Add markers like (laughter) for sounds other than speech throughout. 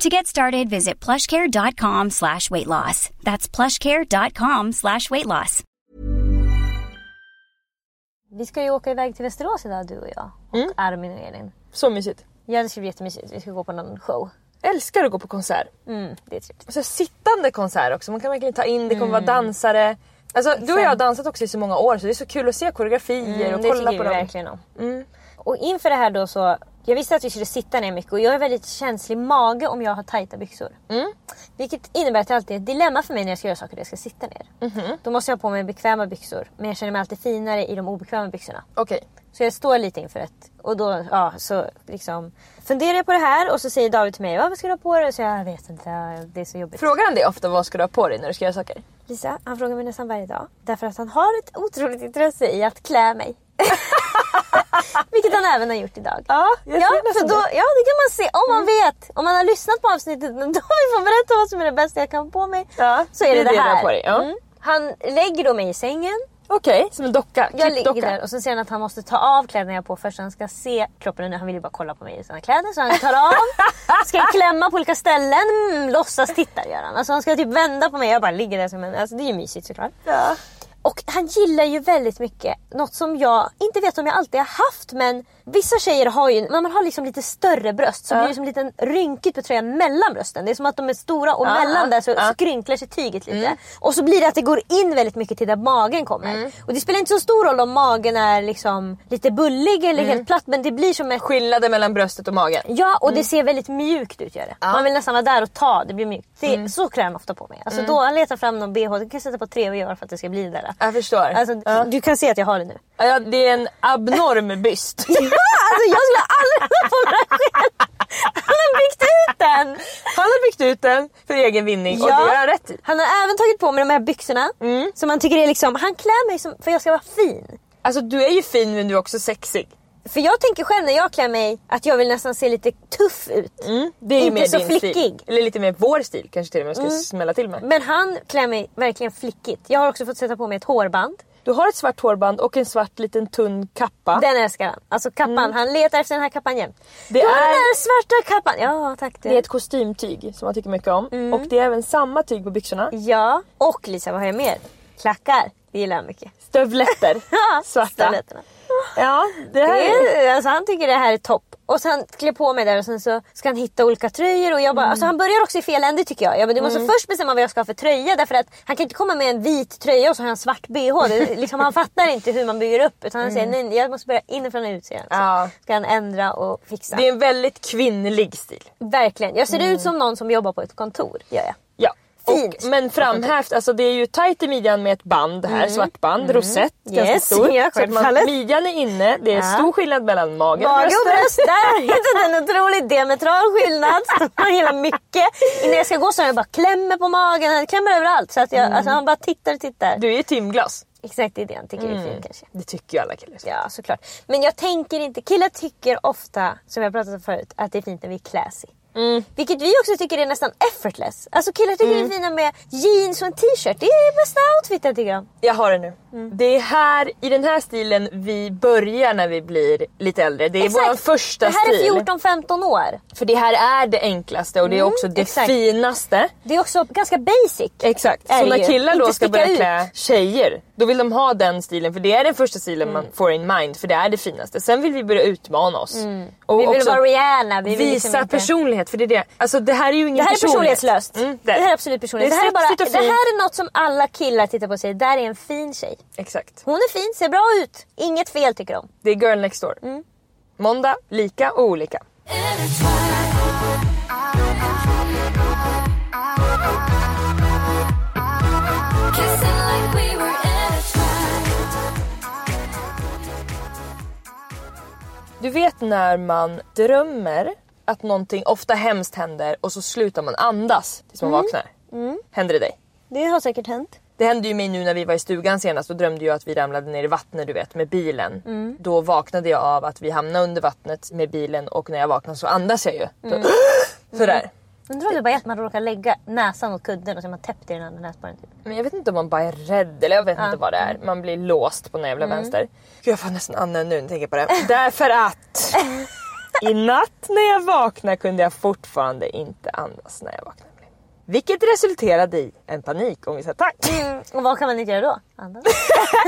To get started, visit plushcare.com slash weight loss. That's plushcare.com slash weight loss. Vi ska ju åka iväg till Västerås idag du och jag. Och Mm. Armin och Elin. Så mysigt. Ja det ska bli jättemysigt. Vi ska gå på någon show. Älskar att gå på konsert. Mm, det är trevligt. Och så sittande konsert också. Man kan verkligen ta in, det kommer Mm. vara dansare. Alltså, du och jag har dansat också i så många år så det är så kul att se koreografier Mm, och det kolla tycker på vi dem. verkligen om. Mm. Och inför det här då så, jag visste att vi skulle sitta ner mycket och jag är väldigt känslig mage om jag har tajta byxor. Mm. Vilket innebär att det alltid är ett dilemma för mig när jag ska göra saker där jag ska sitta ner. Mhm. Då måste jag ha på mig bekväma byxor men jag känner mig alltid finare i de obekväma byxorna. Okej. Så jag står lite inför ett och då ja, så liksom funderar jag på det här och så säger David till mig "Ja, vad ska du ha på dig? Så jag vet inte, det är så jobbigt. Frågar han dig ofta vad ska du ha på dig när du ska göra saker? Lisa, han frågar mig nästan varje dag. Därför att han har ett otroligt intresse i att klä mig. (laughs) (laughs) Vilket han även har gjort idag. Ja, jag Ja, ser för då, det. ja, det kan man se. Om man vet. Om man har lyssnat på avsnittet (laughs) då vi får berätta vad som är det bästa jag kan på mig. Ja, så är det det, du här. dig. Ja. Mm. Han lägger då mig i sängen. Okej, som en docka. Jag ligger där och sen säger han att han måste ta av kläderna jag har på först så han ska se kroppen. Han vill ju bara kolla på mig i sina kläder så han tar av. (laughs) ska klämma på olika ställen. Mm, låtsas titta gör han. Alltså han ska typ vända på mig. Jag bara ligger där som en... Alltså det är ju mysigt såklart. Ja. Och han gillar ju väldigt mycket något som jag inte vet om jag alltid har haft men vissa tjejer har ju, när man har liksom lite större bröst så Ja. blir det som en liten rynkigt på tröjan mellan brösten. Det är som att de är stora och Ja, mellan där så ja. skrynklar sig tyget lite. Och så blir det att det går in väldigt mycket till där magen kommer. Och det spelar inte så stor roll om magen är liksom lite bullig eller helt platt men det blir som ett Skillnaden mellan bröstet och magen. Ja och det ser väldigt mjukt ut gör det. Man vill nästan vara där och ta, det blir mjukt. Det, Så klär han ofta på mig. Alltså då han letar fram någon bh, det kan sätta på tre och göra för att det ska bli det där. Jag förstår. Alltså. Du kan se att jag har det nu. Ja, det är en abnorm byst. (laughs) Ja, alltså jag skulle aldrig ha på mig den själv. Han har byggt ut den. Han har byggt ut den för egen vinning och det han rätt. Han har även tagit på mig de här byxorna. Som han tycker är liksom, han klär mig som, för jag ska vara fin. Alltså du är ju fin men du är också sexig. För jag tänker själv när jag klär mig att jag vill nästan se lite tuff ut. Det är Inte mer så din flickig. stil. Eller lite mer vår stil kanske till och med jag ska smälla till med. Men han klär mig verkligen flickigt. Jag har också fått sätta på mig ett hårband. Du har ett svart hårband och en svart liten tunn kappa. Den älskar han. Alltså kappan, han letar efter den här kappan jämt. Det den är- där svarta kappan. Ja tack du. Det är ett kostymtyg som man tycker mycket om. Och det är även samma tyg på byxorna. Ja, och Lisa vad har jag mer? Klackar. Det gillar han mycket. Stövletter. (laughs) Svarta. Stövletterna. Ja, det är... alltså han tycker det här är topp. Och sen klär på mig där och sen så ska han hitta olika tröjor och jag bara, alltså han börjar också i fel ände tycker jag. jag bara, du måste först bestämma vad jag ska ha för tröja därför att han kan inte komma med en vit tröja och så har han svart bh. Det, liksom, han fattar inte hur man bygger upp utan han säger nej jag måste börja inifrån och ut. Så Ja. ska han ändra och fixa. Det är en väldigt kvinnlig stil. Verkligen. Jag ser ut som någon som jobbar på ett kontor. Gör jag. Ja. Fint. Och, men framhävt, alltså det är ju tight i midjan med ett band här, svart band, rosett, ganska Mm. Yes, stort. ja, så att självfallet. man, midjan är inne, det är Ja. stor skillnad mellan magen Mage och bröst, jag hittat en otroligt diametral skillnad. Han gillar mycket. Innan jag ska gå så har jag bara klämmer på magen, han klämmer överallt. Så att jag, alltså, han bara tittar och tittar. Du är ju timglas. Exakt det är det han tycker är fint kanske. Det tycker ju alla killar. Ja såklart. Men jag tänker inte, killar tycker ofta, som jag pratat om förut, att det är fint när vi är classy. Vilket vi också tycker är nästan effortless. Alltså killar tycker det är fina med jeans och en t-shirt. Det är bästa outfiten tycker jag. Jag har det nu. Det är här, i den här stilen vi börjar när vi blir lite äldre. Det är Exakt. vår första Det här stil. är 14-15 år. För det här är det enklaste och det är också det exakt. finaste. Det är också ganska basic. Exakt. Så när killar då ska börja ut. klä tjejer, då vill de ha den stilen för det är den första stilen man får in mind för det är det finaste. Sen vill vi börja utmana oss. Och Vi vill också vara Rihanna. Vi vill visa liksom personlighet för det är det. Alltså det här är ju ingen Det här är personlighet. personlighetslöst. Mm, det. här är absolut personlighet. Det Det, är här är bara, det här är något som alla killar tittar på och säger, där är en fin tjej. Exakt. Hon är fin, ser bra ut. Inget fel tycker de. Det är girl next door. Mm. Måndag, lika och olika. Du vet när man drömmer att någonting ofta hemskt händer och så slutar man andas tills man Mm. vaknar. Händer det dig? Det har säkert hänt. Det hände ju mig nu när vi var i stugan senast. Då drömde jag att vi ramlade ner i vattnet du vet med bilen. Mm. Då vaknade jag av att vi hamnade under vattnet med bilen och när jag vaknade så andas jag ju. Mm. Sådär. Undrar om det bara är att man råkar lägga näsan mot kudden och så är man täppt i den andra näsborren. Typ. Men jag vet inte om man bara är rädd eller jag vet inte vad det är. Man blir låst på den jävla Mm. vänster. Gud jag får nästan andan nu när jag tänker på det. Därför att i natt när jag vaknade kunde jag fortfarande inte andas när jag vaknade. Vilket resulterade i en panikångestattack. Mm. Och vad kan man inte göra då? Andas.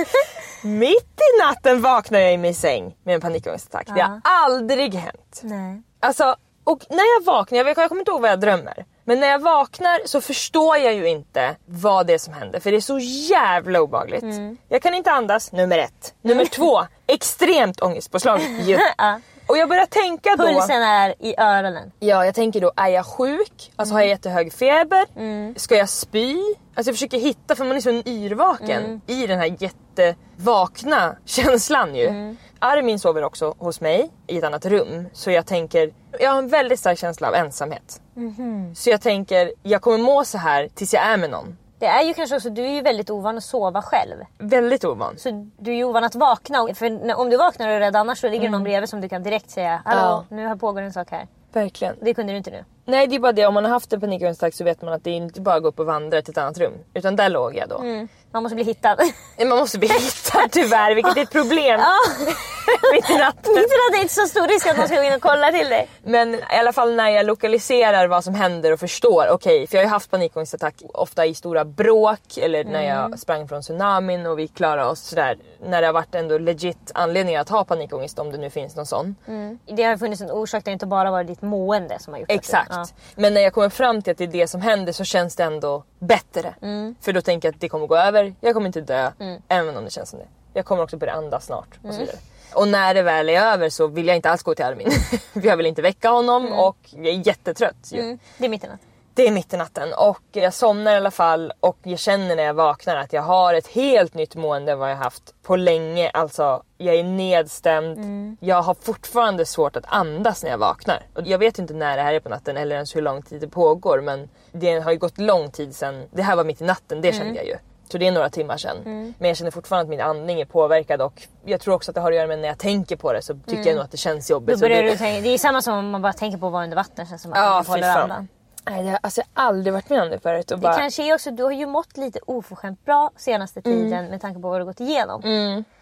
(laughs) Mitt i natten vaknade jag i min säng med en panikångestattack. Det har aldrig hänt. Nej. Alltså, och när jag vaknar, jag, vet, jag kommer inte ihåg vad jag drömmer. Men när jag vaknar så förstår jag ju inte vad det är som händer för det är så jävla obehagligt. Mm. Jag kan inte andas, nummer ett. Nummer två, (laughs) extremt ångestpåslag ju. (laughs) Ja. Och jag börjar tänka då... Pulsen är i öronen. Ja, jag tänker då, är jag sjuk? Alltså har jag jättehög feber? Ska jag spy? Alltså jag försöker hitta, för man är så yrvaken i den här jättevakna känslan ju. Armin sover också hos mig i ett annat rum. Så jag tänker, jag har en väldigt stark känsla av ensamhet. Så jag tänker, jag kommer må så här tills jag är med någon. Det är ju kanske också, du är ju väldigt ovan att sova själv. Väldigt ovan. Så du är ju ovan att vakna. För om du vaknar och är rädd annars så ligger det någon bredvid som du kan direkt säga Hallå, Ja. nu har pågår en sak här. Verkligen. Det kunde du inte nu. Nej det är bara det, om man har haft en panikångestattack så vet man att det är inte bara att gå upp och vandra till ett annat rum. Utan där låg jag då. Man måste bli hittad. Man måste bli hittad tyvärr, vilket är ett problem. (laughs) Mitt i natten. Inte att det är inte så stor risk att någon ska gå in och kolla till dig. Men i alla fall när jag lokaliserar vad som händer och förstår, okej, för jag har ju haft panikångestattack ofta i stora bråk eller när jag sprang från tsunamin och vi klarade oss sådär. När det har varit ändå legit anledning att ha panikångest om det nu finns någon sån. Det har funnits en orsak, det har inte bara varit ditt mående som har gjort Exakt. Det. Men när jag kommer fram till att det är det som händer så känns det ändå bättre. För då tänker jag att det kommer gå över, jag kommer inte dö, även om det känns som det. Jag kommer också börja andas snart och så vidare. Och när det väl är över så vill jag inte alls gå till Armin. För (laughs) jag vill inte väcka honom och jag är jättetrött ju. Mm. Det är mitt i natten. Det är mitt i natten och jag somnar i alla fall och jag känner när jag vaknar att jag har ett helt nytt mående än vad jag haft på länge. Alltså jag är nedstämd. Jag har fortfarande svårt att andas när jag vaknar. Och jag vet inte när det här är på natten eller ens hur lång tid det pågår men det har ju gått lång tid sedan. Det här var mitt i natten, det kände jag ju. Så det är några timmar sedan. Men jag känner fortfarande att min andning är påverkad och jag tror också att det har att göra med när jag tänker på det så tycker jag nog att det känns jobbigt. Då börjar det- du tänka, det är samma som om man bara tänker på att vara under vattnet. Känns som att Ja, man håller andan. Nej, det har, alltså, jag har aldrig varit med om det förut. Och Det bara... kanske är också, du har ju mått lite oförskämt bra senaste tiden med tanke på vad du gått igenom.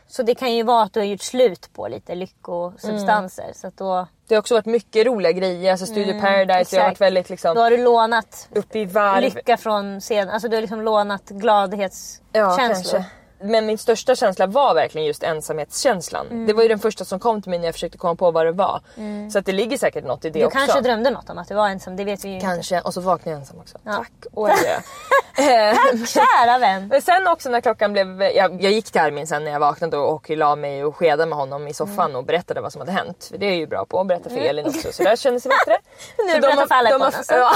Så det kan ju vara att du har gjort slut på lite lyckosubstanser. Så att då, Det har också varit mycket roliga grejer, alltså Studio Paradise, jag har varit väldigt liksom då har du lånat uppe i varv. lycka från scen. Alltså du har liksom lånat Ja, gladhetskänslor. kanske. Men min största känsla var verkligen just ensamhetskänslan. Mm. Det var ju den första som kom till mig när jag försökte komma på vad det var. Så att det ligger säkert något i det du också. kanske drömde något om att du var ensam, det vet vi ju inte. Kanske, och så vaknade jag ensam också. Ja. Tack och adjö. Eh, Kära vän! Men sen också när klockan blev... Jag, jag gick till Armin sen när jag vaknade och la mig och skedade med honom i soffan Mm. och berättade vad som hade hänt. För det är jag ju bra på att berätta för Elin också så där kändes det bättre. (laughs) Nu Så de berättar har- för alla de har- på alltså. (laughs) Ja,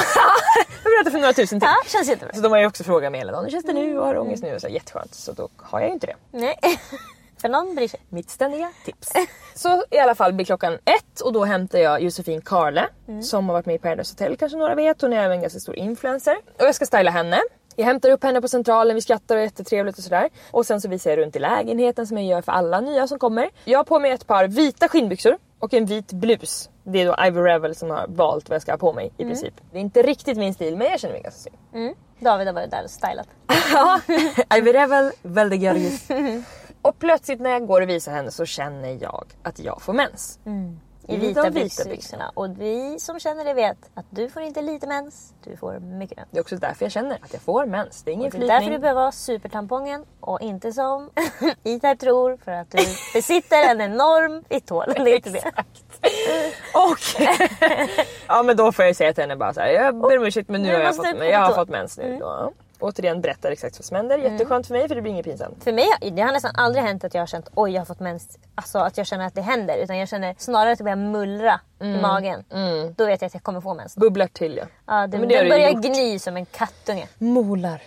Jag berättar för några tusen till. Ja, känns jättebra. Så de har ju också frågat mig hela dagen, hur känns det nu och har du ångest nu? Och så jätteskönt. Så då har jag ju inte det. Nej. (laughs) För någon bryr sig. Mitt ständiga tips. (laughs) Så i alla fall blir klockan ett och då hämtar jag Josefin Karle som har varit med i Paradise Hotel kanske några vet. Hon är även en ganska stor influencer. Och jag ska styla henne. Jag hämtar upp henne på centralen, vi skrattar och är jättetrevligt och sådär. Och sen så visar jag runt i lägenheten som jag gör för alla nya som kommer. Jag har på mig ett par vita skinnbyxor och en vit blus. Det är då Ivy Revel som har valt vad jag ska ha på mig i Mm. princip. Det är inte riktigt min stil men jag känner mig ganska snygg. David har varit där och stylat. Ja, Ivy Revel, väldigt görgis. (laughs) Och plötsligt när jag går och visar henne så känner jag att jag får mens. I I vita, vita byxorna. Och vi som känner det vet att du får inte lite mens, du får mycket mens. Det är också därför jag känner att jag får mens. Det är ingen Och det är därför du behöver ha supertampongen och inte som (laughs) Itar tror för att du besitter en enorm fitthål. Det är inte det. (laughs) Och ja men då får jag säga till henne bara så här, jag ber om ursäkt men nu Jag har jag fått, på jag har fått mens nu. Ja. Återigen berättar exakt vad som händer. Jätteskönt för mig för det blir inget pinsamt. För mig det har nästan aldrig hänt att jag har känt oj jag har fått mens. Alltså att jag känner att det händer. Utan jag känner snarare att det börjar mullra i magen. Då vet jag att jag kommer få mens. Bubblar till ja. Ja, det, Men det den börjar gny som en kattunge. Molar.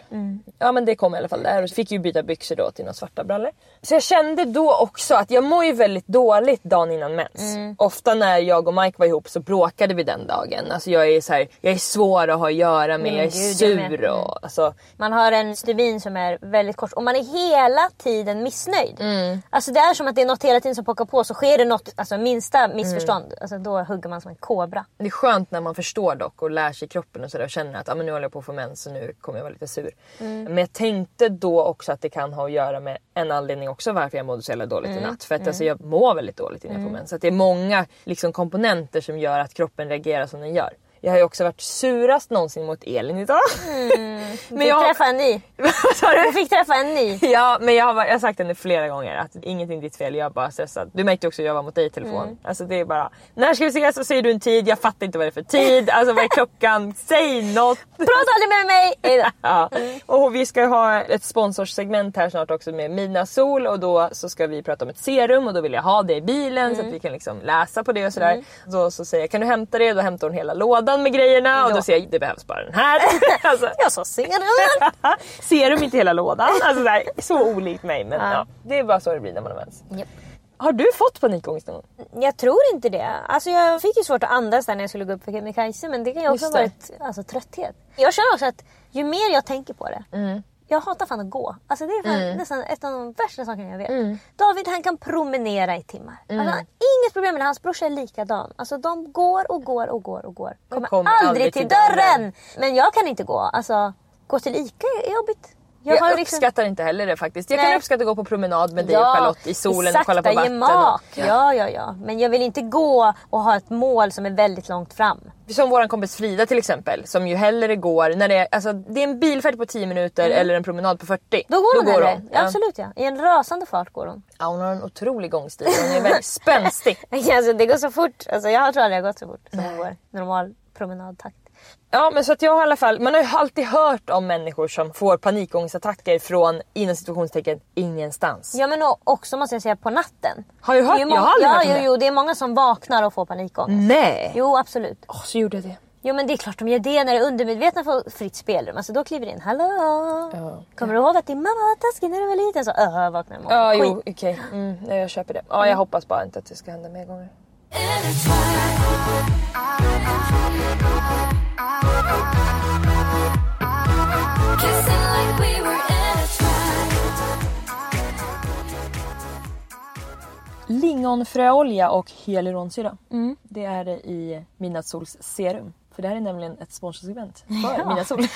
Ja men det kom i alla fall där fick ju byta byxor då till några svarta brallor. Så jag kände då också att jag mår ju väldigt dåligt dagen innan mens. Ofta när jag och Mike var ihop så bråkade vi den dagen. Alltså jag är så här, jag är svår att ha att göra med, Nej, jag är men gud, jag sur och alltså, Man har en stubin som är väldigt kort och man är hela tiden missnöjd. Mm. Alltså det är som att det är något hela tiden som pockar på så sker det något, alltså minsta missförstånd, Mm. alltså då hugger man som en kobra. Det är skönt när man förstår dock och lär sig kroppen och sådär och känner att ah, men nu håller jag på att få mens så nu kommer jag vara lite sur. Men jag tänkte då också att det kan ha att göra med en anledning också varför jag mådde så jävla dåligt i natt. För att alltså, jag mår väldigt dåligt innan jag får mens. Så att det är många liksom, komponenter som gör att kroppen reagerar som den gör. Jag har ju också varit surast någonsin mot Elin idag. (laughs) Du men fick jag... träffa en ny. (laughs) Vad sa du? Du fick träffa en ny. Ja men jag har, jag har sagt henne flera gånger att ingenting är ditt fel, jag är bara stressad. Du märkte också att jag var mot dig i telefon. Mm. Alltså det är bara, när ska vi ses? Så säger du en tid, jag fattar inte vad det är för tid. Alltså vad är klockan? (laughs) Säg något! Prata aldrig med mig! Ja. Och vi ska ha ett sponsorsegment här snart också med Mina Sol och då så ska vi prata om ett serum och då vill jag ha det i bilen så att vi kan liksom läsa på det och sådär. Då så säger jag kan du hämta det? Då hämtar hon hela lådan med grejerna och då säger jag det behövs bara den här. (laughs) alltså, (laughs) Jag sa serum. (laughs) serum inte hela lådan. Alltså där, så olikt mig men ja. det är bara så det blir när man har mens. Japp. Har du fått panikångest någon? Jag tror inte det. Alltså jag fick ju svårt att andas där när jag skulle gå upp för Kebnekaise men det kan ju också ha varit alltså, trötthet. Jag känner också att ju mer jag tänker på det Mm. Jag hatar fan att gå. Alltså det är fan nästan ett av de värsta sakerna jag vet. David han kan promenera i timmar. Alltså, han har inget problem med det. Hans brorsa är likadan. Alltså de går och går och går och går. Kommer, kommer aldrig, aldrig till till dörren. dörren. Men jag kan inte gå. Alltså gå till ICA är jobbigt. Jag, har liksom- uppskattar inte heller det faktiskt. Jag kan Nej. uppskatta att gå på promenad med dig och Charlotte i solen och kolla på vatten. gemak. Och, Ja, ja, ja. Men jag vill inte gå och ha ett mål som är väldigt långt fram. Som vår kompis Frida till exempel som ju hellre går när det är, alltså, det är en bilfärd på 10 minuter eller en promenad på 40. Mm. Då går hon hellre. hon. Ja. Absolut ja. I en rasande fart går hon. Ja, hon har en otrolig gångstil. Hon är väldigt spänstig. (laughs) Alltså, det går så fort. Alltså, jag tror aldrig jag har gått så fort som hon går. Normal promenadtakt. Ja men så att jag har i alla fall, man har ju alltid hört om människor som får panikångestattacker från inom situationstecken ingenstans. Ja men också måste jag säga på natten. Har du hört? Det är Jag har aldrig ja, hört om jo, det. Mm. jo, det är många som vaknar och får panikångest. Nej! Jo absolut. Åh, så gjorde jag det. Jo men det är klart de gör det när det undermedvetna får fritt spelrum. Alltså då kliver det in. Hallå! Ja. Kommer du ihåg att din mamma var taskig när du var liten? Så öh, vaknar och Ja får jo okej, mm, ja, jag köper det. Ja jag hoppas bara inte att det ska hända mer gånger. Lingonfröolja och hyaluronsyra. Mm. Det är det i Midnattssols serum. För det här är nämligen ett sponsorsegment för Midnattssol.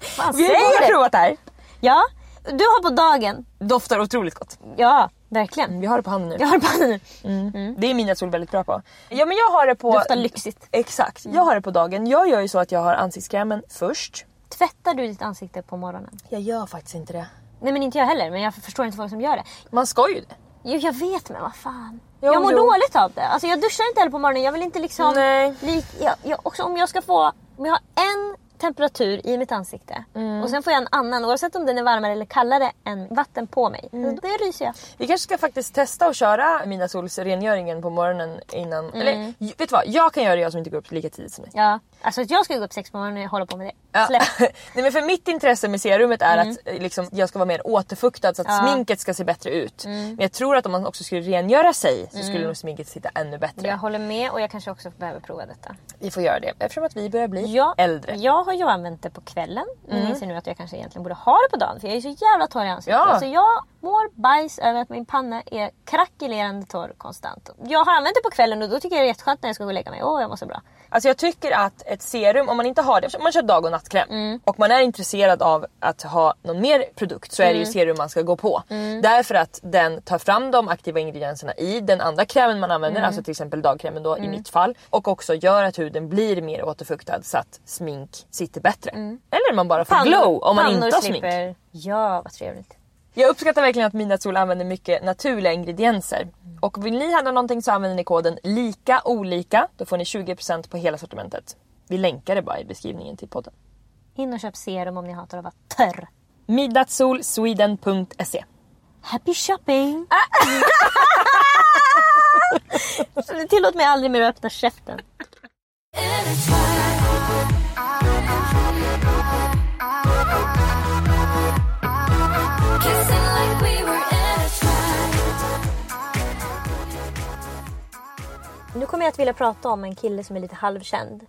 Fan, (laughs) Vi har provat det här. Ja, du har på dagen. Doftar otroligt gott. Ja, verkligen. Vi har det på handen nu. Jag har det på nu. Det är Midnattssol väldigt bra på. Ja men jag har det på... Doftar lyxigt. Exakt, jag har det på dagen. Jag gör ju så att jag har ansiktskrämen först. Tvättar du ditt ansikte på morgonen? Jag gör faktiskt inte det. Nej men inte jag heller, men jag förstår inte folk som gör det. Man ska ju det. Jo jag vet men vad fan. Jo, jag mår jo. dåligt av det. Alltså jag duschar inte heller på morgonen. Jag vill inte liksom... Nej. Lik, jag, jag, också om jag ska få... Om jag har en temperatur i mitt ansikte Mm. och sen får jag en annan oavsett om den är varmare eller kallare än vatten på mig. Mm. Det ryser jag. Vi kanske ska faktiskt testa att köra Midnattssols rengöringen på morgonen innan. Mm. Eller vet du vad? Jag kan göra det jag som inte går upp lika tidigt som dig. Ja. Alltså att jag ska gå upp sex på morgonen och hålla på med det. Ja. Släpp. (laughs) Nej men för mitt intresse med serumet är att eh, liksom, jag ska vara mer återfuktad så att Mm. Ja. Mm. sminket ska se bättre ut. Men jag tror att om man också skulle rengöra sig så skulle nog sminket sitta ännu bättre. Jag håller med och jag kanske också behöver prova detta. Vi får göra det eftersom att vi börjar bli Jag, äldre. jag har ju använt det på kvällen. Men Mm. inser nu att jag kanske egentligen borde ha det på dagen för jag är så jävla torr i ansiktet. Ja. Alltså jag mår bajs över att min panna är krackelerande torr konstant. Jag har använt det på kvällen och då tycker jag det är jätteskönt när jag ska gå och lägga mig. Åh, jag mår så bra. Alltså jag tycker att ett serum, om man inte har det, om man kör dag och nattkräm Mm. och man är intresserad av att ha någon mer produkt så är det Mm. ju serum man ska gå på. Därför att den tar fram de aktiva ingredienserna i den andra krämen man använder, Mm. alltså till exempel dagkrämen då i mitt fall. Och också gör att huden blir mer återfuktad så att smink sitter bättre. Eller man bara får Pannor- glow om man inte har smink. Ja, vad trevligt. Jag uppskattar verkligen att Midnattssol använder mycket naturliga ingredienser. Och vill ni handla någonting så använder ni koden LIKA OLIKA. Då får ni 20% på hela sortimentet. Vi länkar det bara i beskrivningen till podden. In och köp serum om ni hatar att vara törr. Midnattssolsweden.se Happy shopping! (laughs) Tillåt mig aldrig mer att öppna käften. Nu kommer jag att vilja prata om en kille som är lite halvkänd.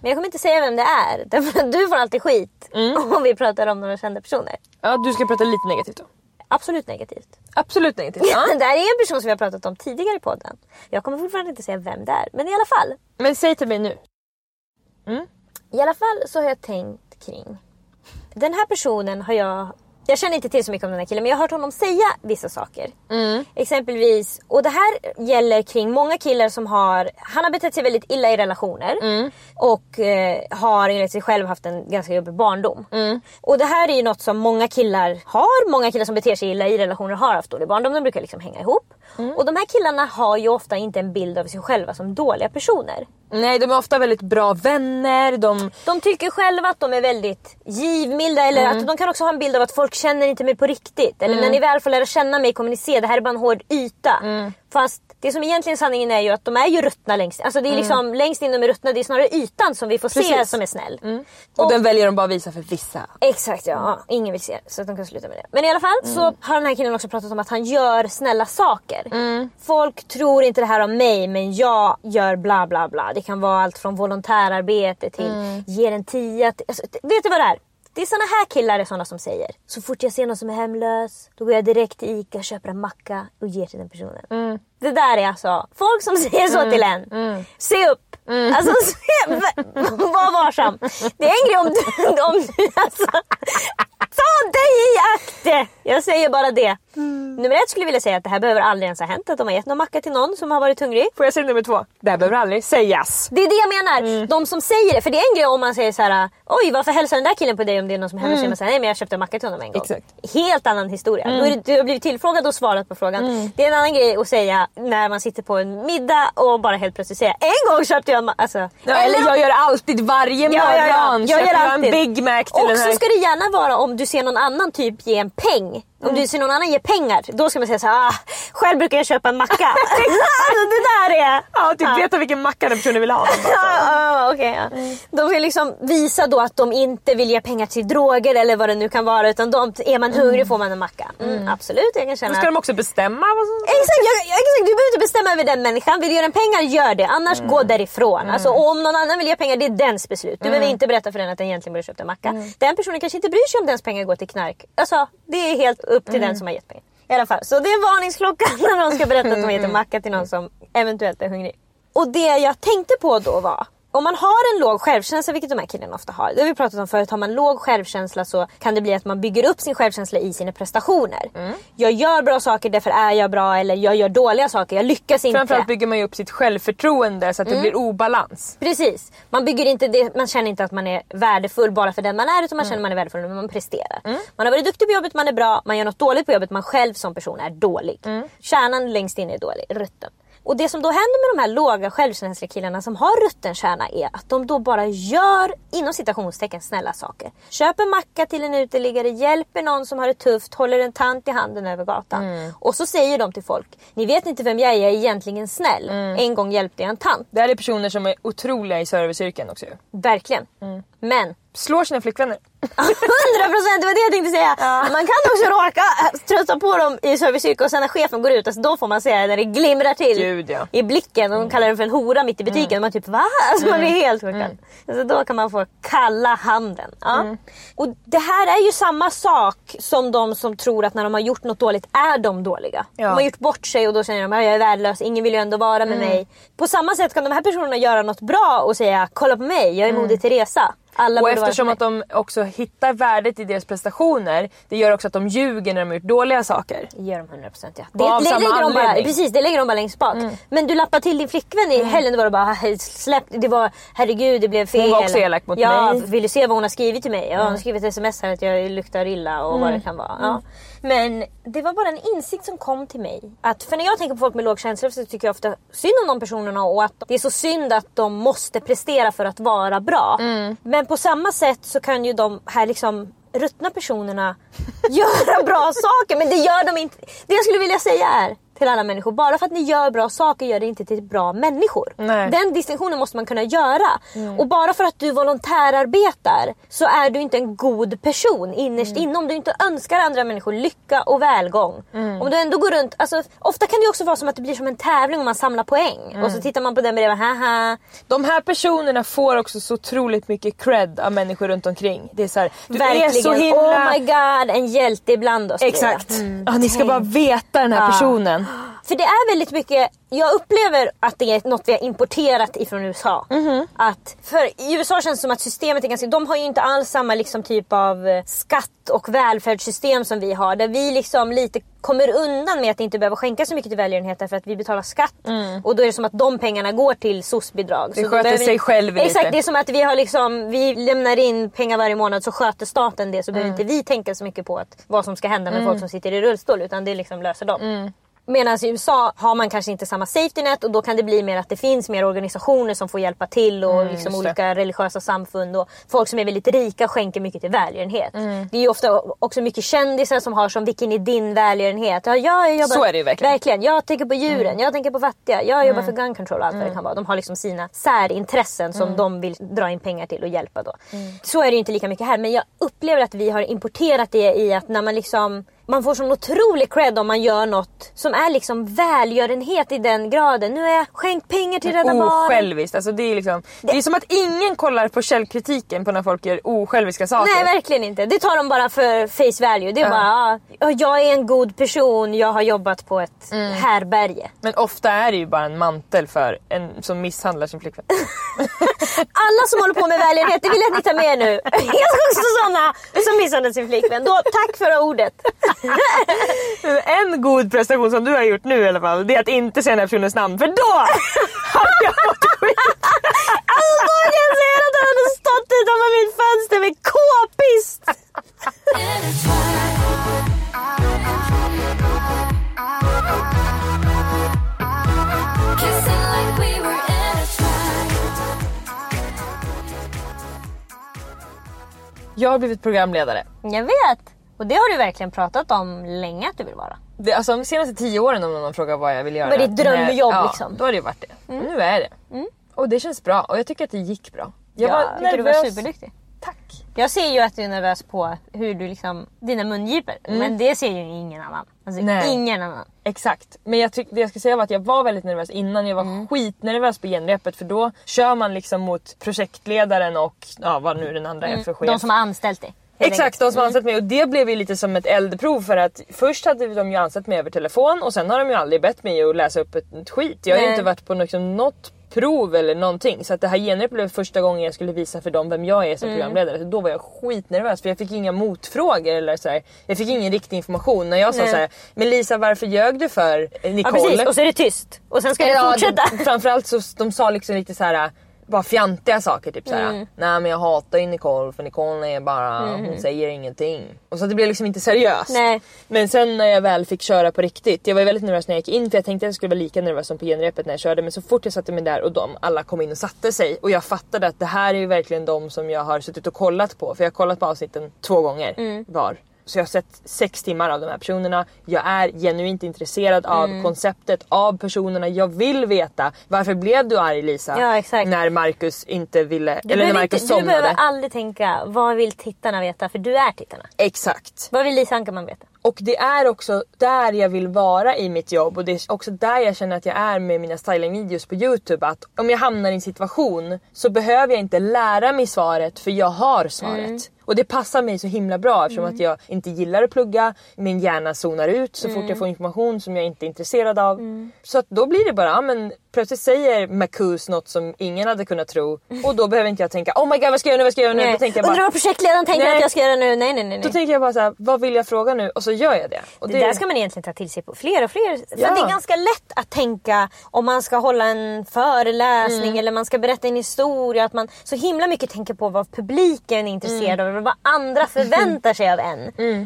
Men jag kommer inte säga vem det är. (laughs) Därför att du får alltid skit (laughs) om vi pratar om några kända personer. Ja, du ska prata lite negativt då. Absolut negativt. Absolut negativt. Ja. (laughs) Det här är en person som vi har pratat om tidigare i podden. Jag kommer fortfarande inte säga vem det är. Men i alla fall. Men säg till mig nu. I alla fall så har jag tänkt kring. Den här personen har jag... Jag känner inte till så mycket om den här killen men jag har hört honom säga vissa saker. Exempelvis, och det här gäller kring många killar som har... Han har betett sig väldigt illa i relationer. Och eh, har enligt sig själv haft en ganska jobbig barndom. Och det här är ju något som många killar har. Många killar som beter sig illa i relationer har haft dålig barndom. De brukar liksom hänga ihop. Och de här killarna har ju ofta inte en bild av sig själva som dåliga personer. Nej, de är ofta väldigt bra vänner. De... De tycker själva att de är väldigt givmilda eller att de kan också ha en bild av att folk känner inte mig på riktigt. Eller när ni väl får lära känna mig kommer ni se det här är bara en hård yta. Fast det som egentligen är sanningen är ju att de är ju ruttna längst Alltså det är liksom längst in de är ruttna. Det är snarare ytan som vi får se Precis. som är snäll. Och den väljer de bara att visa för vissa. Exakt ja, ingen vill se det. Så att de kan sluta med det. Men i alla fall så har den här killen också pratat om att han gör snälla saker. Folk tror inte det här om mig men jag gör bla bla bla. Det kan vara allt från volontärarbete till ger en tia. Till, alltså, vet du vad det är? Det är såna här killar är såna som säger så fort jag ser någon som är hemlös då går jag direkt till ICA, köper en macka och ger till den personen. Det där är alltså folk som (laughs) säger så till en. Se upp! Alltså se, (laughs) var varsam. Det är en grej (laughs) om du, om du alltså, ta dig i akt! Jag säger bara det. Nummer ett skulle jag vilja säga att det här behöver aldrig ens ha hänt. Att de har gett någon macka till någon som har varit hungrig. Får jag säga nummer två? Det här behöver aldrig sägas. Det är det jag menar. De som säger det. För det är en grej om man säger så här: oj varför hälsar den där killen på dig om det är någon som hemma mm. säger nej men jag köpte en macka till honom en gång. Exakt. Helt annan historia. Då är det, du har blivit tillfrågad och svarat på frågan. Det är en annan grej att säga när man sitter på en middag och bara helt plötsligt säga en gång köpte jag en macka. Alltså, Ja, eller jag gör alltid varje Ja, morgon. ja, ja. Jag Köper gör jag en alltid. Big Mac till Och den så här. ska det gärna vara om du se någon annan typ ge en peng. Om du ser någon annan ge pengar, då ska man säga så här, ah, själv brukar jag köpa en macka. (laughs) alltså, det där är... Ja, typ veta vilken macka den personen vill ha. (laughs) Ja, ja, ja. De vill liksom visa då att de inte vill ge pengar till droger eller vad det nu kan vara. Utan de, är man hungrig får man en macka. Mm, Absolut, jag kan känna... Då ska de också bestämma vad som... Exakt, jag, exakt, du behöver inte bestämma över den människan. Vill du ge den pengar, gör det. Annars gå därifrån. Alltså, och om någon annan vill ge pengar, det är dens beslut. Du behöver inte berätta för den att den egentligen borde köpt en macka. Den personen kanske inte bryr sig om dens pengar går till knark. Alltså, det är helt upp till den som har gett pengar. I alla fall, så det är varningsklocka när någon ska berätta att de har gett en macka till någon som eventuellt är hungrig. Och det jag tänkte på då var om man har en låg självkänsla, vilket de här killarna ofta har. Det har vi pratat om förut. Har man låg självkänsla så kan det bli att man bygger upp sin självkänsla i sina prestationer. Jag gör bra saker, därför är jag bra. Eller jag gör dåliga saker, jag lyckas inte. Framförallt bygger man ju upp sitt självförtroende så att det blir obalans. Precis. Man, bygger inte det, man känner inte att man är värdefull bara för den man är utan man känner att man är värdefull när man presterar. Man har varit duktig på jobbet, man är bra. Man gör något dåligt på jobbet, man själv som person är dålig. Kärnan längst in är dålig, rutten. Och det som då händer med de här låga självkänsliga killarna som har rutten kärna är att de då bara gör, inom citationstecken, snälla saker. Köper macka till en uteliggare, hjälper någon som har det tufft, håller en tant i handen över gatan. Och så säger de till folk, ni vet inte vem jag är, jag är egentligen snäll. En gång hjälpte jag en tant. Det här är personer som är otroliga i serviceyrken också ju. Verkligen. Men slår sina flickvänner. (laughs) 100% det var det jag tänkte säga. Man kan också råka trötta på dem i serviceyrke och sen när chefen går ut, alltså då får man se när det glimrar till Gud, ja. i blicken och de kallar den för en hora mitt i butiken. Och man typ va? Alltså man blir helt chockad. Alltså då kan man få kalla handen. Ja. Och det här är ju samma sak som de som tror att när de har gjort något dåligt är de dåliga. Ja. De har gjort bort sig och då säger de att jag är värdelös, ingen vill ju ändå vara med mig. På samma sätt kan de här personerna göra något bra och säga kolla på mig, jag är Moder Teresa. Alla Och eftersom som att de också hittar värdet i deras prestationer, det gör också att de ljuger när de har gjort dåliga saker. Det gör de 100% ja. Av Det, det, samma lägger de bara, precis, det lägger de bara längst bak. Men du lappar till din flickvän i helgen, då var det bara "Hej, släpp, det var herregud det blev fel. Hon var också elak mot ja, mig. Vill du se vad hon har skrivit till mig? Ja, hon har skrivit ett sms här att jag luktar illa och vad det kan vara. Ja. Men det var bara en insikt som kom till mig. Att, för när jag tänker på folk med låg känsla så tycker jag ofta synd om de personerna och att det är så synd att de måste prestera för att vara bra. Men på samma sätt så kan ju de här liksom ruttna personerna (laughs) göra bra saker men det gör de inte. Det jag skulle vilja säga är till alla människor, bara för att ni gör bra saker gör det inte till bra människor. Nej. Den distinktionen måste man kunna göra. Och bara för att du volontärarbetar så är du inte en god person innerst inne. Om du inte önskar andra människor lycka och välgång. Om du ändå går runt, alltså, ofta kan det också vara som att det blir som en tävling om man samlar poäng. Och så tittar man på den bredvid, haha. De här personerna får också så otroligt mycket cred av människor runt omkring. Det är så här, du Verkligen, är så himla... oh my god, en hjälte ibland oss. Exakt. Ja, ni ska bara veta den här personen. För det är väldigt mycket, jag upplever att det är något vi har importerat ifrån USA. Att, för i USA känns det som att systemet är ganska, de har ju inte alls samma liksom typ av eh, skatt och välfärdssystem som vi har. Där vi liksom lite kommer undan med att inte behöva skänka så mycket till välgörenhet därför att vi betalar skatt. Och då är det som att de pengarna går till SOS-bidrag. Det sköter sig vi- själv lite. Exakt, det är som att vi har liksom, vi lämnar in pengar varje månad så sköter staten det så behöver inte vi tänka så mycket på att, vad som ska hända med folk som sitter i rullstol utan det liksom löser de. Medan i USA har man kanske inte samma safety net och då kan det bli mer att det finns mer organisationer som får hjälpa till och liksom just det. olika religiösa samfund och folk som är väldigt rika skänker mycket till välgörenhet. Mm. Det är ju ofta också mycket kändisar som har som vilken är din välgörenhet? Ja, jag jobbar, Så är det ju verkligen. Mm. Verkligen. Jag tänker på djuren, jag tänker på fattiga, jag jobbar för gun control och allt vad det kan vara. De har liksom sina särintressen som Mm. de vill dra in pengar till och hjälpa då. Så är det ju inte lika mycket här men jag upplever att vi har importerat det i att när man liksom man får sån otrolig cred om man gör något som är liksom välgörenhet i den graden. Nu har jag skänkt pengar till Rädda Barnen. Osjälviskt. Alltså det, är liksom, det är som att ingen kollar på källkritiken på när folk gör osjälviska saker. Nej verkligen inte. Det tar de bara för face value. Det är bara, ja, jag är en god person, jag har jobbat på ett Mm. härberge. Men ofta är det ju bara en mantel för en som misshandlar sin flickvän. (laughs) Alla som håller på med välgörenhet, det vill jag att ni tar med nu. (laughs) Jag ska också sådana som misshandlar sin flickvän. Då, tack för ordet. (laughs) en god prestation som du har gjort nu i alla fall, det är att inte säga den här personens namn. För då har jag fått skit. Alltså vågar jag säga att han hade stått utanför mitt fönster med k-pist. Jag har blivit programledare. Jag vet. Och det har du verkligen pratat om länge att du vill vara. Det, alltså, de senaste tio åren om någon frågar vad jag vill göra. Vad är ditt drömjobb, ja, liksom? Då har det ju varit det. Men nu är det. Och det känns bra och jag tycker att det gick bra. Jag Jag var tycker du var nervös. superduktig. Tack. Jag ser ju att du är nervös på hur du liksom, dina mungipor. Men det ser ju ingen annan. Alltså Nej. ingen annan. Exakt. Men jag tyck, det jag ska säga var att jag var väldigt nervös innan. Jag var Mm. skitnervös på genrepet för då kör man liksom mot projektledaren och ja, vad nu den andra är för chef. Mm. De som har anställt dig. Exakt, de som har anställt mig och det blev ju lite som ett eldprov för att först hade de ju anställt mig över telefon och sen har de ju aldrig bett mig att läsa upp ett, ett skit. Jag har ju inte varit på liksom något prov eller någonting så att det här genrepet blev första gången jag skulle visa för dem vem jag är som Mm. programledare. Så då var jag skitnervös för jag fick inga motfrågor eller så här. Jag fick ingen riktig information. När jag sa Nej. så här, men Lisa varför ljög du för eh, Ja Nicole? precis, och så är det tyst. Och sen ska det Ja, fortsätta. det- framförallt så de sa liksom lite så här bara fjantiga saker. Typ såhär, Mm. nej men jag hatar ju Nicole för Nicole är bara, hon säger ingenting. Och så det blev liksom inte seriöst. Nej. Men sen när jag väl fick köra på riktigt, jag var väldigt nervös när jag gick in för jag tänkte att jag skulle vara lika nervös som på genrepet när jag körde. Men så fort jag satte mig där och de alla kom in och satte sig och jag fattade att det här är ju verkligen de som jag har suttit och kollat på. För jag har kollat på avsnitten två gånger Mm. var. Så jag har sett sex timmar av de här personerna. Jag är genuint intresserad av Mm. konceptet, av personerna. Jag vill veta varför blev du arg Lisa? Ja, exakt. När Marcus inte ville, Du, eller när Marcus inte, du behöver somnade. aldrig tänka vad vill tittarna veta för du är tittarna. Exakt. Vad vill Lisa Ankerman veta? Och det är också där jag vill vara i mitt jobb och det är också där jag känner att jag är med mina stylingvideos på Youtube. Att om jag hamnar i en situation så behöver jag inte lära mig svaret för jag har svaret. Mm. Och det passar mig så himla bra eftersom att jag inte gillar att plugga. Min hjärna zonar ut så Mm. fort jag får information som jag inte är intresserad av. Så att då blir det bara, men plötsligt säger Marcus något som ingen hade kunnat tro och då behöver inte jag tänka oh my god vad ska jag göra nu, vad ska jag göra nu? Då tänker jag bara, Undrar vad projektledaren tänker Nej. att jag ska göra nu? Nej nej nej. då nej. tänker jag bara så här, vad vill jag fråga nu? Och så gör jag det. Och Det där ska man egentligen ta till sig på fler och fler. För Ja. det är ganska lätt att tänka om man ska hålla en föreläsning Mm. eller man ska berätta en historia. Att man så himla mycket tänker på vad publiken är intresserad Mm. av och vad andra förväntar sig av en.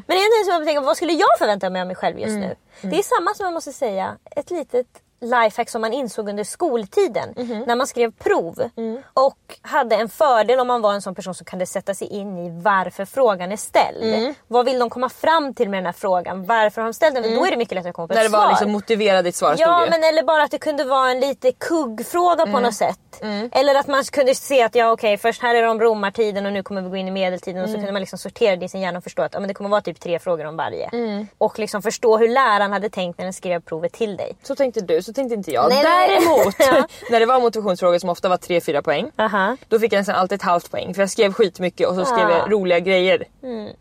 Men egentligen så man tänker, vad skulle jag förvänta mig av mig själv just Mm. nu? Det är samma som jag måste säga, ett litet lifehack som man insåg under skoltiden Mhm. när man skrev prov Mm. och hade en fördel om man var en sån person som kunde sätta sig in i varför frågan är ställd. Mm. Vad vill de komma fram till med den här frågan? Varför har de ställt den? Då är det mycket lättare att komma på När ett det var svar. liksom motivera ditt svar Ja men eller bara att det kunde vara en lite kuggfråga Mm. på något sätt. Eller att man kunde se att ja okej först här är det om romartiden och nu kommer vi gå in i medeltiden och Mm. så kunde man liksom sortera det i sin hjärna och förstå att ja, men det kommer vara typ tre frågor om varje. Mm. Och liksom förstå hur läraren hade tänkt när den skrev provet till dig. Så tänkte du, så tänkte inte jag. Nej. Däremot, (laughs) Ja. när det var motivationsfrågor som ofta var 3-4 poäng. Aha. Då fick jag nästan alltid ett halvt poäng för jag skrev skitmycket och så skrev Ah. jag roliga grejer.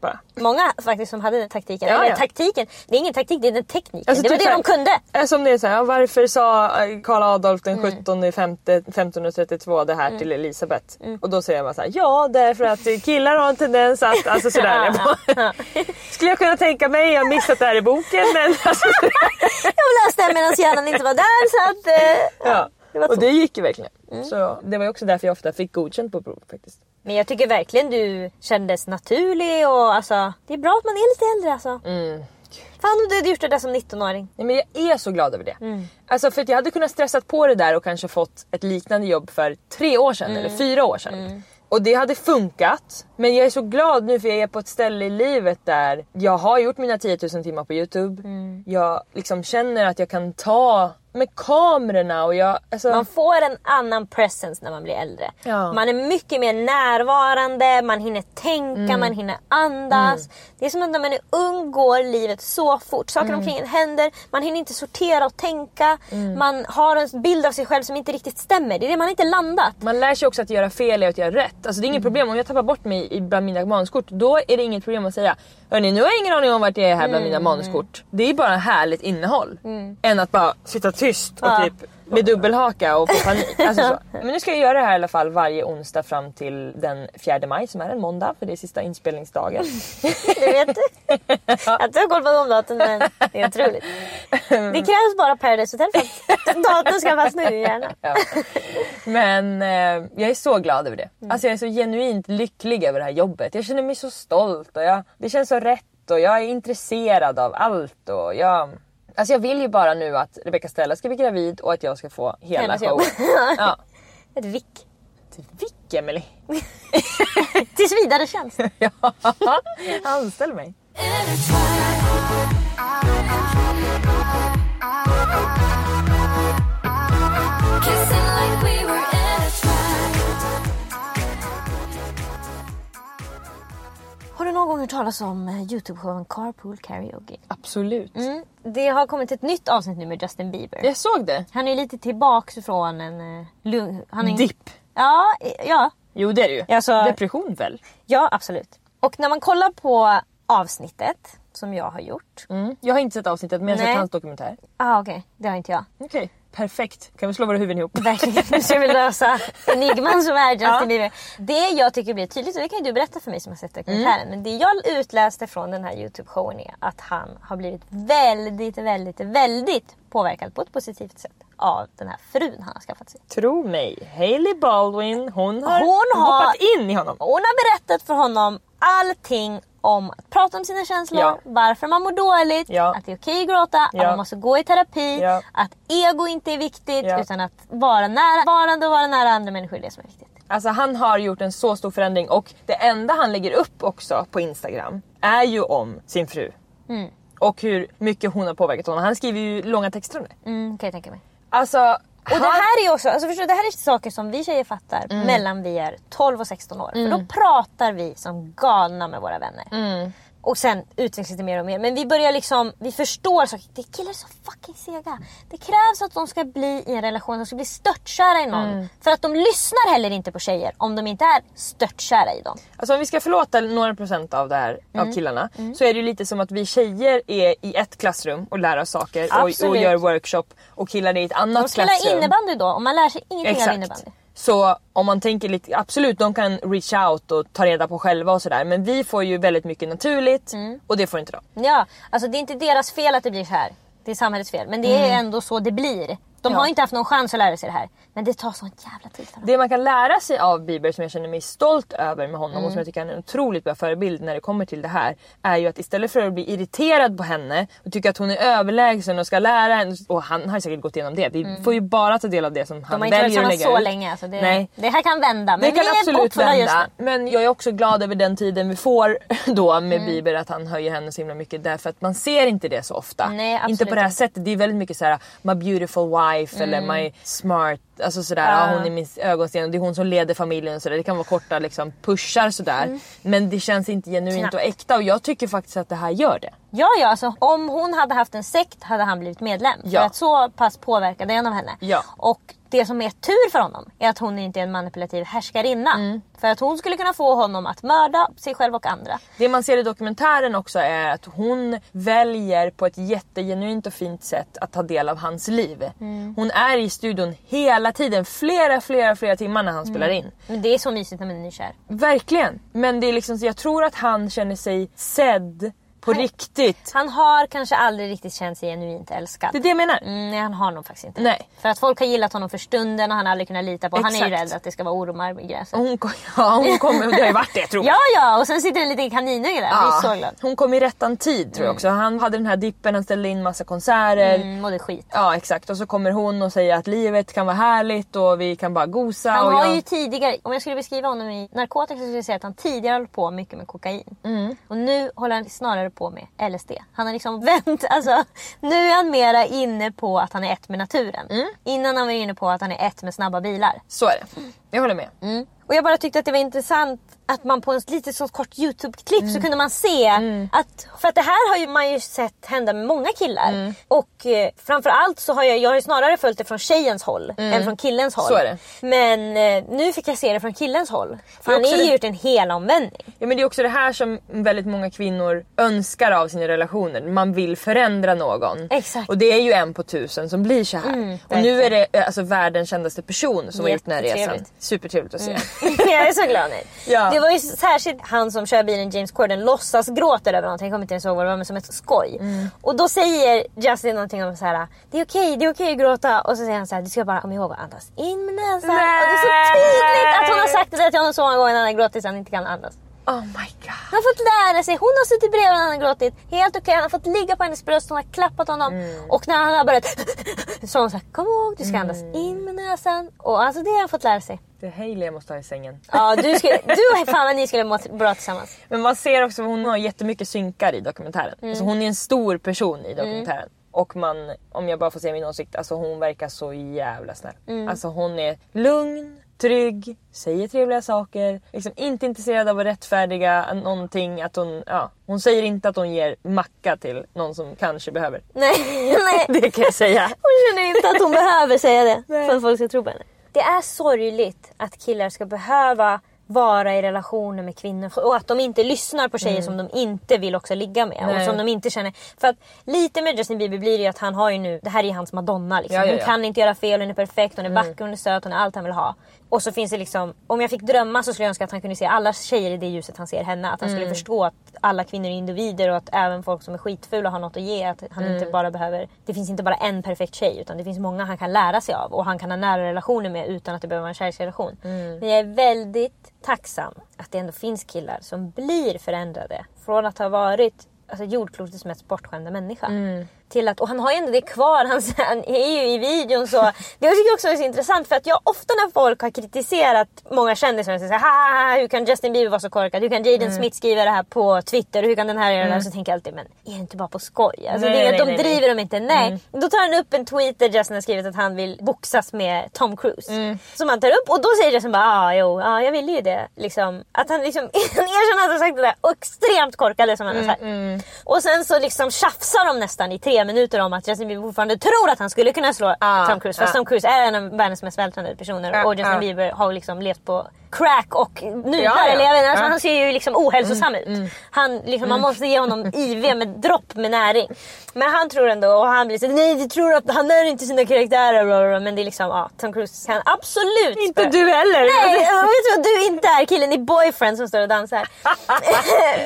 Bara. Många faktiskt som hade den taktiken. Ja, Eller ja. taktiken, det är ingen taktik det är den tekniken. Alltså, det var typ det så de kunde. Eh, Som det är såhär, ja, varför sa eh, Karl Adolf den Mm. 17 femte 1532 det här till Elisabeth? Och då säger jag bara såhär, ja därför att killar har en tendens att, alltså sådär. (laughs) Jag bara, (laughs) Skulle jag kunna tänka mig, jag har missat det här i boken men alltså, Jag läste den medan hjärnan inte var där så att... Eh, ja. det Och det gick ju verkligen. Mm. Så det var ju också därför jag ofta fick godkänt på provet faktiskt. Men jag tycker verkligen du kändes naturlig och alltså, det är bra att man är lite äldre alltså. Mm. Fan om du hade gjort det där som 19-åring. Nej, men jag är så glad över det. Mm. Alltså för att jag hade kunnat stressat på det där och kanske fått ett liknande jobb för tre år sedan Mm. eller fyra år sedan. Och det hade funkat. Men jag är så glad nu för jag är på ett ställe i livet där jag har gjort mina 10 000 timmar på Youtube. Mm. Jag liksom känner att jag kan ta med kamerorna och jag... Alltså, Man får en annan presence när man blir äldre. Ja. Man är mycket mer närvarande, man hinner tänka, Mm. man hinner andas. Det är som att när man är ung går livet så fort. Saker Mm. omkring en händer, man hinner inte sortera och tänka. Mm. Man har en bild av sig själv som inte riktigt stämmer. Det är det man inte landat. Man lär sig också att göra fel och att göra rätt. Alltså det är inget problem om jag tappar bort mig i- bland mina manuskort. Då är det inget problem att säga Hörni nu har jag ingen aning om vart jag är här bland mina manuskort. Det är bara härligt innehåll. Än att bara sitta tyst och typ med dubbelhaka och få panik. (laughs) Alltså så. Men nu ska jag göra det här i alla fall varje onsdag fram till den 4 maj som är en måndag för det är sista inspelningsdagen. Det vet du. Att du har koll på de datum men det är otroligt. Det krävs bara Paradise Hotel för att datorn ska fastna i din hjärna. Ja. Men eh, jag är så glad över det. Alltså jag är så genuint lycklig över det här jobbet. Jag känner mig så stolt och jag, det känns så rätt och jag är intresserad av allt. Och jag, alltså jag vill ju bara nu att Rebecca Stella ska bli gravid och att jag ska få hela showen. Ja. (laughs) Ett vick. Vick Emily. (laughs) Tills vidare tjänst. (laughs) ja. Anställ mig. Har du någon gång hört talas om eh, Youtube-showen Carpool Karaoke? Absolut. Mm. Det har kommit ett nytt avsnitt nu med Justin Bieber. Jag såg det. Han är lite tillbaks från en eh, lugn... Han är... Dipp. Ja, eh, ja, Jo det är det ju. Alltså- Depression väl? ja, absolut. Och när man kollar på avsnittet som jag har gjort. Mm. Jag har inte sett avsnittet men jag har sett hans dokumentär. Ah, okej. Det har inte jag. Okej, perfekt. Kan vi slå våra huvuden ihop? Verkligen. Nu ska vi lösa enigman som är Justin. Bieber. Det jag tycker blir tydligt, och det kan ju du berätta för mig som har sett dokumentären. Men det jag utläste från den här Youtube-showen är att han har blivit väldigt, väldigt, väldigt påverkad på ett positivt sätt av den här frun han har skaffat sig. Tro mig, Hailey Baldwin hon har Hon har- hoppat in i honom. Hon har berättat för honom allting om att prata om sina känslor, Ja. varför man mår dåligt, Ja. att det är okej att gråta, att Ja. man måste gå i terapi, att ego inte är viktigt utan att vara närvarande och vara nära andra människor är det som är viktigt. Alltså han har gjort en så stor förändring och det enda han lägger upp också på Instagram är ju om sin fru. Mm. Och hur mycket hon har påverkat honom. Han skriver ju långa texter om det. Mm, kan jag tänka mig. Alltså, Och det här är också, alltså förstår, du, det här är saker som vi tjejer fattar Mm. mellan vi är 12 och 16 år. För då pratar vi som galna med våra vänner. Mm. Och sen utvecklas det mer och mer. Men vi börjar liksom, vi förstår saker. Det killar är så fucking sega. Det krävs att de ska bli i en relation, de ska bli störtkära i någon. Mm. För att de lyssnar heller inte på tjejer om de inte är störtkära i dem. Alltså om vi ska förlåta några procent av det här, Mm. av killarna, så är det ju lite som att vi tjejer är i ett klassrum och lär oss saker och, och gör workshop och killar är i ett De annat spelar klassrum. innebandy då och man lär sig ingenting av innebandy. Så om man tänker lite, absolut de kan reach out och ta reda på själva och sådär men vi får ju väldigt mycket naturligt Mm. och det får inte de. Ja, alltså det är inte deras fel att det blir så här. Det är samhällets fel. Men det är ändå så det blir. De Mm. Ja. har inte haft någon chans att lära sig det här. Men det tar sån jävla tid för dem. Det man kan lära sig av Bieber som jag känner mig stolt över med honom Mm. och som jag tycker är en otroligt bra förebild när det kommer till det här är ju att istället för att bli irriterad på henne och tycka att hon är överlägsen och ska lära henne och han har säkert gått igenom det. Vi får ju bara ta del av det som Mm. De han har inte varit väljer att tillsammans lägga så ut. länge. Alltså det, Nej. det här kan vända. Men Det kan absolut vända. Men jag är också glad över den tiden vi får (laughs) då med Mm. Bieber att han höjer henne så himla mycket därför att man ser inte det så ofta. Nej, inte på det här inte. sättet. Det är väldigt mycket så här: my beautiful wife eller my smart, alltså sådär, Mm. Ja. ja. hon är min ögonsten det är hon som leder familjen och sådär. Det kan vara korta liksom pushar sådär. Men det känns inte genuint Mm. Och äkta och jag tycker faktiskt att det här gör det. Ja, ja, alltså om hon hade haft en sekt hade han blivit medlem. Ja. För att så pass påverkade en av henne. Ja. Och det som är tur för honom är att hon inte är en manipulativ härskarinna. Mm. För att hon skulle kunna få honom att mörda sig själv och andra. Det man ser i dokumentären också är att hon väljer på ett jättegenuint och fint sätt att ta del av hans liv. Mm. Hon är i studion hela tiden, flera, flera, flera timmar när han spelar Mm. in. Men det är så mysigt när man är nykär. Verkligen! Men det är liksom, jag tror att han känner sig sedd på riktigt. Han har kanske aldrig riktigt känt sig genuint älskad. Det är det jag menar. Mm, nej, han har nog faktiskt inte. Nej. För att folk har gillat honom för stunden och han har aldrig kunnat lita på. Han är ju Exakt. rädd att det ska vara ormar i gräset. Hon, (laughs) ja, hon kommer, det har ju varit det tror jag. Ja, ja! Och sen sitter en liten kaninunge där. Jag är så glad. Hon kom i rättan tid tror jag också. Han hade den här dippen, han ställde in massa konserter. Mm, mådde skit. Ja exakt och så kommer hon och säger att livet kan vara härligt och vi kan bara gosa. Han har jag... ju tidigare, om jag skulle beskriva honom i narkotika så skulle jag säga att han tidigare höll på mycket med kokain. Mm. Och nu håller han snarare på med LSD. Han har liksom (laughs) vänt, alltså nu är han mera inne på att han är ett med naturen. Mm. Innan han var inne på att han är ett med snabba bilar. Så är det. Jag håller med. Mm. Och jag bara tyckte att det var intressant att man på en lite så kort YouTube-klipp Mm. så kunde man se att, för att det här har ju man ju sett hända med många killar. Och eh, framförallt så har jag, jag har ju snarare följt det från tjejens håll än från killens håll. Men eh, nu fick jag se det från killens håll. För är han har ju gjort en hel omvändning. Ja men det är också det här som väldigt många kvinnor önskar av sina relationer. Man vill förändra någon. Exakt. Och det är ju en på tusen som blir så här. och nu är det alltså världens kändaste person som har gjort den här resan. Supertrevligt att se. (laughs) jag är så glad nu. Ja. Det var ju särskilt han som kör bilen, James Corden, låtsas gråter över någonting. Jag kommer inte ens ihåg vad det var men som ett skoj. Mm. Och då säger Justin någonting om så här: det är okej, det är okej att gråta. Och så säger han så här, du ska bara komma ihåg att andas in med näsan. Och det är så tydligt att hon har sagt det där till honom så många gånger när han har gråtit så han inte kan andas. Oh my god. Han har fått lära sig, hon har suttit bredvid han har gråtit. Helt okej, han har fått ligga på hennes bröst, hon har klappat honom. Mm. Och när han har börjat så har hon sagt kom ihåg, du ska andas in med näsan. Och alltså det har han fått lära sig. Det är Hailey jag måste ha i sängen. Ja, du, skulle, du fan vad ni skulle må bra tillsammans. Men man ser också hon har jättemycket synkar i dokumentären. Mm. Alltså hon är en stor person i dokumentären. Och man, om jag bara får säga min åsikt, alltså hon verkar så jävla snäll. Mm. Alltså hon är lugn, trygg, säger trevliga saker. Liksom inte intresserad av att rättfärdiga någonting. Att hon, ja, hon säger inte att hon ger macka till någon som kanske behöver. (laughs) Nej, nej. (laughs) Det kan jag säga. Hon känner inte att hon behöver säga det Nej. för att folk ska tro på henne. Det är sorgligt att killar ska behöva vara i relationer med kvinnor och att de inte lyssnar på tjejer som de inte vill också ligga med. Och Mm. Nej. som de inte känner. För att lite med Justin Bieber blir det ju att han har ju nu, det här är hans madonna liksom. Ja, ja, Hon ja. kan inte göra fel, hon är perfekt, hon är vacker, hon är söt, hon är allt han vill ha. Och så finns det liksom, om jag fick drömma så skulle jag önska att han kunde se alla tjejer i det ljuset han ser henne. Att han skulle förstå att alla kvinnor är individer och att även folk som är skitfula har något att ge. Att han inte bara behöver, det finns inte bara en perfekt tjej utan det finns många han kan lära sig av och han kan ha nära relationer med utan att det behöver vara en kärleksrelation. Men jag är väldigt tacksam att det ändå finns killar som blir förändrade från att ha varit alltså, jordklotets mest bortskämda människa. Till att, och han har ju ändå det kvar, han, (laughs) han är ju i videon så. Det tycker jag också är så intressant för att jag ofta när folk har kritiserat många kändisar och säger såhär hur kan Justin Bieber vara så korkad? Hur kan Jaden mm. Smith skriva det här på Twitter? Hur kan den här göra mm. det? Så tänker jag alltid, men är det inte bara på skoj? Alltså, nej, det, nej, de nej, driver dem inte. Nej. Mm. Då tar han upp en tweet där Justin har skrivit att han vill boxas med Tom Cruise. Mm. Som han tar upp och då säger Justin bara ah, jo, ah, jag ville ju det. Liksom, att han liksom (laughs) erkänner att han sagt det där extremt korkade som han har sagt. Mm, mm. Och sen så liksom tjafsar de nästan i tre minuter om att Justin Bieber fortfarande tror att han skulle kunna slå ah, Tom Cruise. Fast ah. Tom Cruise är en av världens mest vältränade personer och Justin Bieber har liksom levt på crack och nudlar. Ja, ja. Eller jag vet, alltså, ja. Han ser ju liksom ohälsosam mm, ut. Mm. Han, liksom, Man mm. måste ge honom (laughs) IV med dropp med näring. Men han tror ändå, och han blir så nej vi tror att han är inte sina karaktärer. Men det är liksom, ja, Tom Cruise kan absolut. Inte du heller. Nej, vet att du inte är killen i Boyfriend som står och dansar.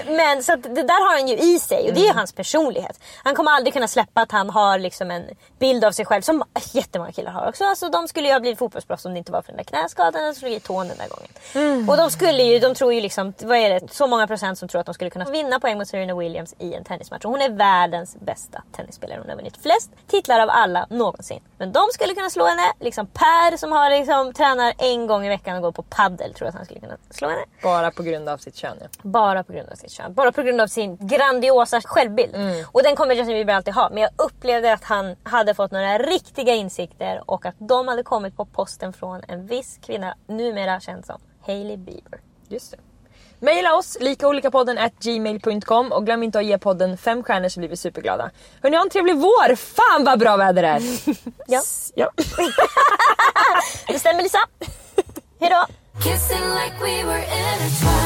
(laughs) men så det där har han ju i sig och det är mm. hans personlighet. Han kommer aldrig kunna släppa att han har liksom en bild av sig själv som jättemånga killar har också. Alltså, de skulle ju ha blivit fotbollsproffs om det inte var för den där knäskadan eller slog i tån den där gången. Mm. Och de skulle ju, de tror ju liksom, vad är det, så många procent som tror att de skulle kunna vinna poäng mot Serena Williams i en tennismatch. Och hon är världens bästa tennisspelare. Hon har vunnit flest titlar av alla någonsin. Men de skulle kunna slå henne. Liksom Per som har liksom, tränar en gång i veckan och går på paddel tror att han skulle kunna slå henne. Bara på grund av sitt kön ja. Bara på grund av sitt kön. Bara på grund av sin grandiosa självbild. Mm. Och den kommer Justin Bieber alltid ha. Men jag upplevde att han hade fått några riktiga insikter och att de hade kommit på posten från en viss kvinna, numera känd som Hailey Bieber. Just det. Maila oss, likaolikapodden at gmail.com och glöm inte att ge podden fem stjärnor så blir vi superglada. Hörni, ha en trevlig vår! Fan vad bra väder det är! (laughs) ja. ja. (laughs) det stämmer Lisa. Hejdå! Kissing like we were intertwined